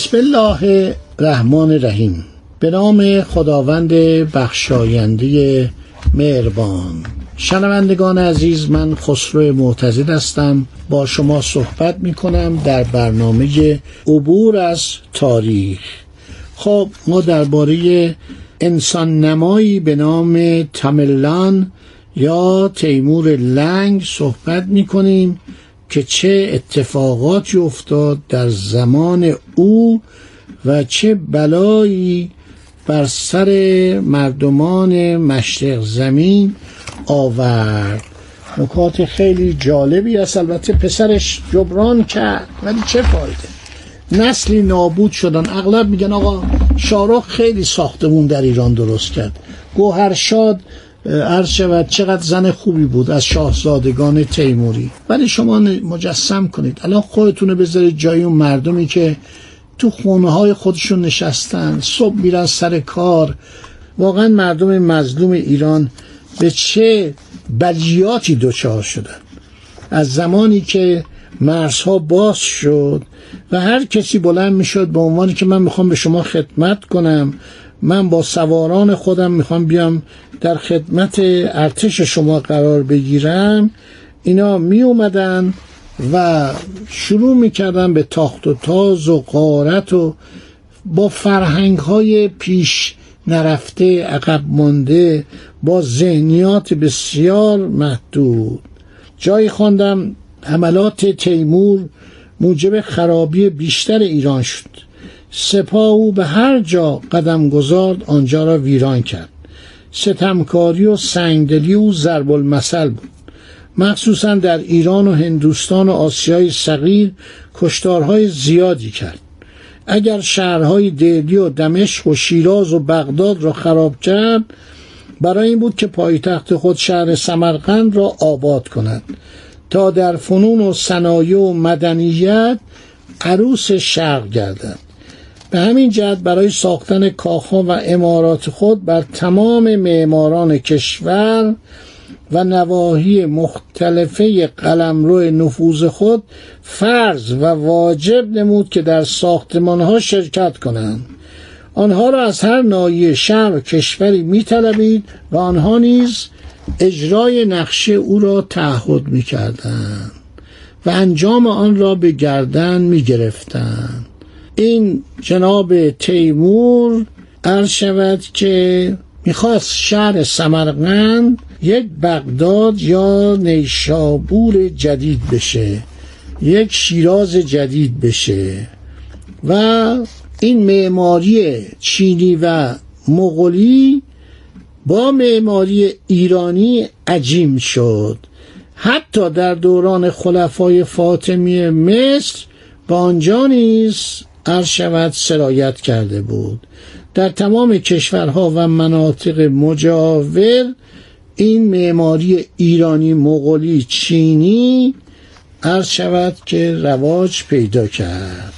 بسم الله الرحمن الرحیم. به نام خداوند بخشاینده مهربان. شنوندگان عزیز من خسرو معتزد هستم. با شما صحبت می کنم در برنامه عبور از تاریخ. خب ما درباره انسان نمایی به نام تملان یا تیمور لنگ صحبت می کنیم که چه اتفاقاتی افتاد در زمان او و چه بلایی بر سر مردمان مشرق زمین آورد. نکات خیلی جالبی است. البته پسرش جبران کرد ولی چه فایده؟ نسلی نابود شدن. اغلب میگن آقا شارخ خیلی ساختمون در ایران درست کرد. گوهرشاد عرض شود چقدر زن خوبی بود از شاهزادگان تیموری. ولی شما مجسم کنید. الان خودتون بذارید جای اون مردمی که تو خونه های خودشون نشستن صبح میرن سر کار. واقعا مردم مظلوم ایران به چه بلیاتی دچار شدن؟ از زمانی که مرزها باز شد و هر کسی بلند می‌شد به عنوانی که من می‌خوام به شما خدمت کنم من با سواران خودم می‌خوام بیام در خدمت ارتش شما قرار بگیرم. اینا می اومدن و شروع می‌کردن به تاخت و تاز و قارت و با فرهنگ های پیش نرفته عقب مانده با ذهنیات بسیار محدود. جایی خواندم حملات تیمور موجب خرابی بیشتر ایران شد. سپاه او به هر جا قدم گذارد آنجا را ویران کرد. ستمکاری و سنگدلی او ضرب المثل بود. مخصوصا در ایران و هندوستان و آسیای صغیر کشتارهای زیادی کرد. اگر شهرهای دهلی و دمشق و شیراز و بغداد را خراب کرد برای این بود که پایتخت خود شهر سمرقند را آباد کند تا در فنون و صنایع و مدنیت عروس شرق گردد. به همین جهت برای ساختن کاخها و امارات خود بر تمام معماران کشور و نواحی مختلفه قلمرو نفوذ خود فرض و واجب نمود که در ساختمانها شرکت کنند. آنها را از هر ناحیه شهر و کشوری میطلبید و آنها نیز اجرای نقشه او را تعهد می‌کردند و انجام آن را به گردن می‌گرفتند. این جناب تیمور عرض شود که می‌خواست شهر سمرقند یک بغداد یا نیشابور جدید بشه یک شیراز جدید بشه و این معماری چینی و مغولی با معماری ایرانی عجیم شد. حتی در دوران خلفای فاطمی مصر با آنجا نیز عرض شود سرایت کرده بود. در تمام کشورها و مناطق مجاور این معماری ایرانی مغولی چینی عرض شود که رواج پیدا کرد.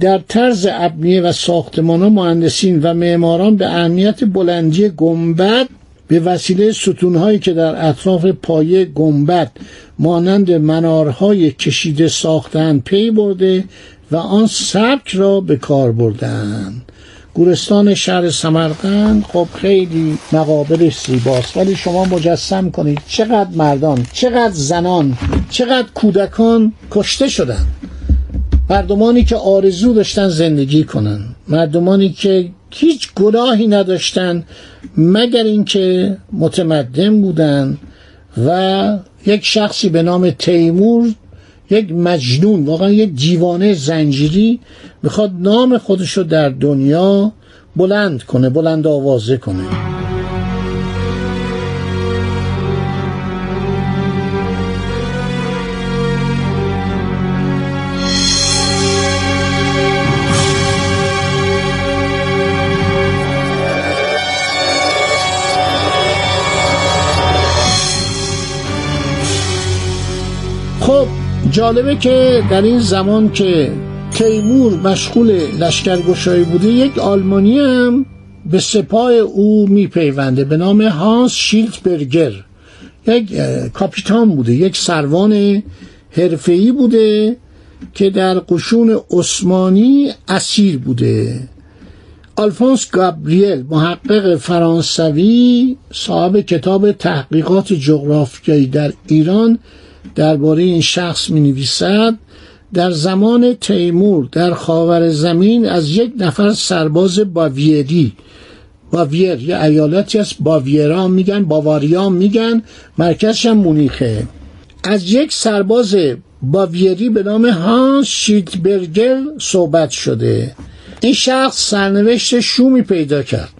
در طرز ابنیه و ساختمان ها مهندسین و معماران به اهمیت بلندی گنبد به وسیله ستونهایی که در اطراف پایه گنبد مانند منارهای کشیده ساختن پی برده و آن سبک را به کار بردند گورستان شهر سمرقند خب خیلی مقابرش زیباست. ولی شما مجسم کنید چقدر مردان چقدر زنان چقدر کودکان کشته شدند مردمانی که آرزو داشتن زندگی کنن. مردمانی که هیچ گناهی نداشتن مگر اینکه متمدن بودن و یک شخصی به نام تیمور یک مجنون واقعا یک دیوانه زنجیری می‌خواد نام خودشو در دنیا بلند کنه بلند آوازه کنه. جالبه که در این زمان که تیمور مشغول لشکرگشایی بوده یک آلمانی هم به سپاه او میپیونده به نام هانس شیلتبرگر. یک کاپیتان بوده یک سروان حرفه‌ای بوده که در قشون عثمانی اسیر بوده. آلفونس گابریل محقق فرانسوی صاحب کتاب تحقیقات جغرافیایی در ایران درباره این شخص می نویسد در زمان تیمور در خاور زمین از یک نفر سرباز باویری. باویر یه ایالتی از باویرا میگن باواریا میگن مرکزش هم مونیخه. از یک سرباز باویری به نام هانس شیتبرگر صحبت شده. این شخص سرنوشت شومی پیدا کرد.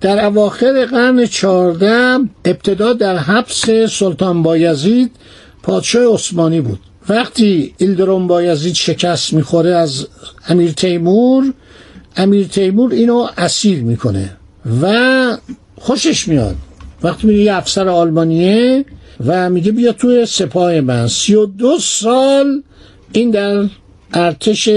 در اواخر قرن چهارده ابتدا در حبس سلطان بایزید پادشاه عثمانی بود. وقتی ایلدرون بایزید شکست می‌خوره از امیر تیمور امیر تیمور اینو اسیر می‌کنه و خوشش میاد. وقتی میگه یه افسر آلمانیه و میگه بیا توی سپاه من. سی و دو سال این در ارتش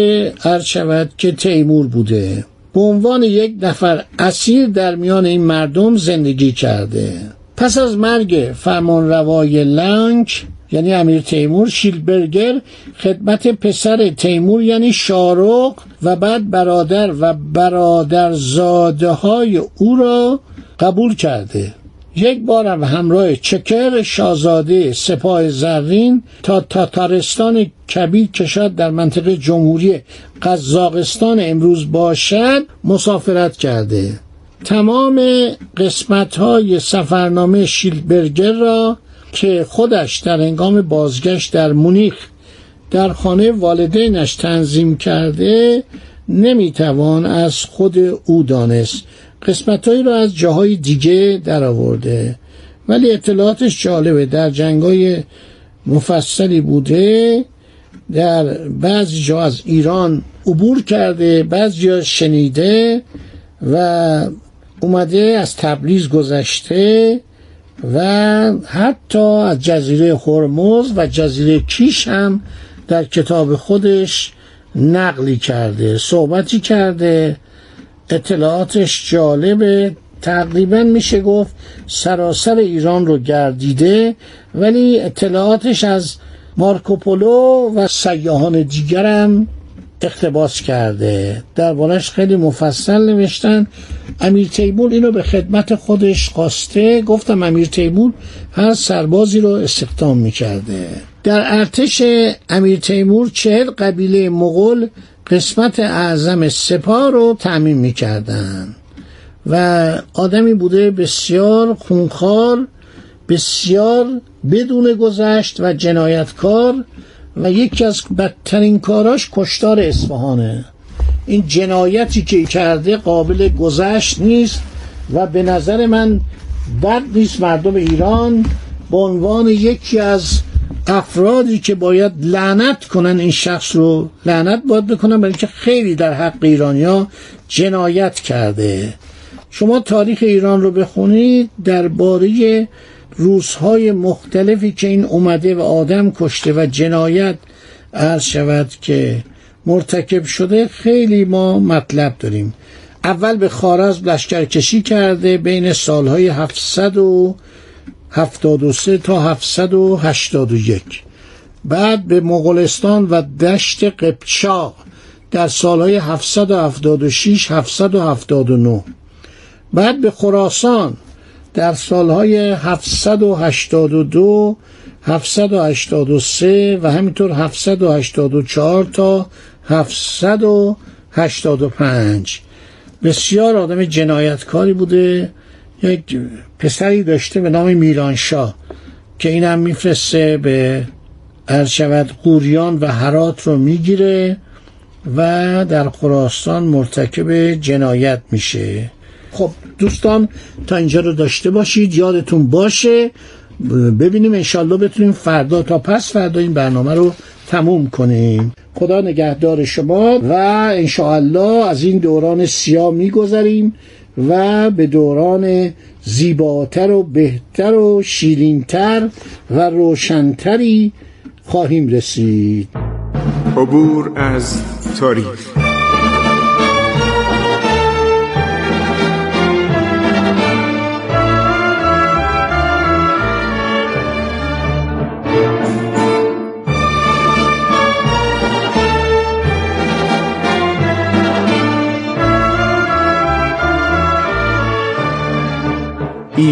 شود که تیمور بوده. به عنوان یک نفر اسیر در میان این مردم زندگی کرده. پس از مرگ فرمانروای لنک یعنی امیر تیمور شیلبرگر خدمت پسر تیمور یعنی شارق و بعد برادر و برادرزاده های او را قبول کرده. یک بارم همراه چکر شاهزاده سپاه زرین تا تاتارستان کبیر کشاد در منطقه جمهوری قزاقستان امروز باشد مسافرت کرده. تمام قسمت های سفرنامه شیلبرگر را که خودش در انگام بازگشت در مونیخ در خانه والدینش تنظیم کرده نمی‌توان از خود او دانست. قسمتهایی را از جاهای دیگه در آورده. ولی اطلاعاتش جالبه. در جنگای مفصلی بوده در بعضی جا از ایران عبور کرده بعضی جا شنیده و اومده از تبریز گذشته. و حتی از جزیره هرمز و جزیره کیش هم در کتاب خودش نقلی کرده صحبتی کرده اطلاعاتش جالبه. تقریبا میشه گفت سراسر ایران رو گردیده ولی اطلاعاتش از مارکوپولو و سیاهان دیگرم اقتباس کرده. دربارش خیلی مفصل نوشتن. امیر تیمور اینو به خدمت خودش خواسته. گفتم امیر تیمور هر سربازی رو استخدام می‌کرده. در ارتش امیر تیمور چهل قبیله مغول قسمت اعظم سپاه رو تعمین می‌کردن. و آدمی بوده بسیار خونخوار بسیار بدون گذشت و جنایتکار و یکی از بدترین کاراش کشتار اصفهانه. این جنایتی که کرده قابل گذشت نیست و به نظر من بد نیست مردم ایران به عنوان یکی از افرادی که باید لعنت کنن این شخص رو لعنت باید بکنن برای که خیلی در حق ایرانیا جنایت کرده. شما تاریخ ایران رو بخونید درباره روزهای مختلفی که این اومده و آدم کشته و جنایت عرض شود که مرتکب شده خیلی ما مطلب داریم. اول به خارز لشکرکشی کرده بین سالهای 773 تا 781 بعد به مغولستان و دشت قبچاق در سالهای 776 779 بعد به خراسان در سالهای 782 783 و همینطور 784 تا 785 بسیار آدم جنایتکاری بوده. یک پسری داشته به نام میرانشاه که اینم میفرسته به شود قوریان و هرات رو می‌گیره و در خراسان مرتکب جنایت میشه. خب دوستان تا اینجا رو داشته باشید یادتون باشه. ببینیم انشالله بتونیم فردا تا پس فردا این برنامه رو تموم کنیم. خدا نگهدار شما و انشاءالله از این دوران سیاه میگذریم و به دوران زیباتر و بهتر و شیرینتر و روشنتری خواهیم رسید. عبور از تاریخ.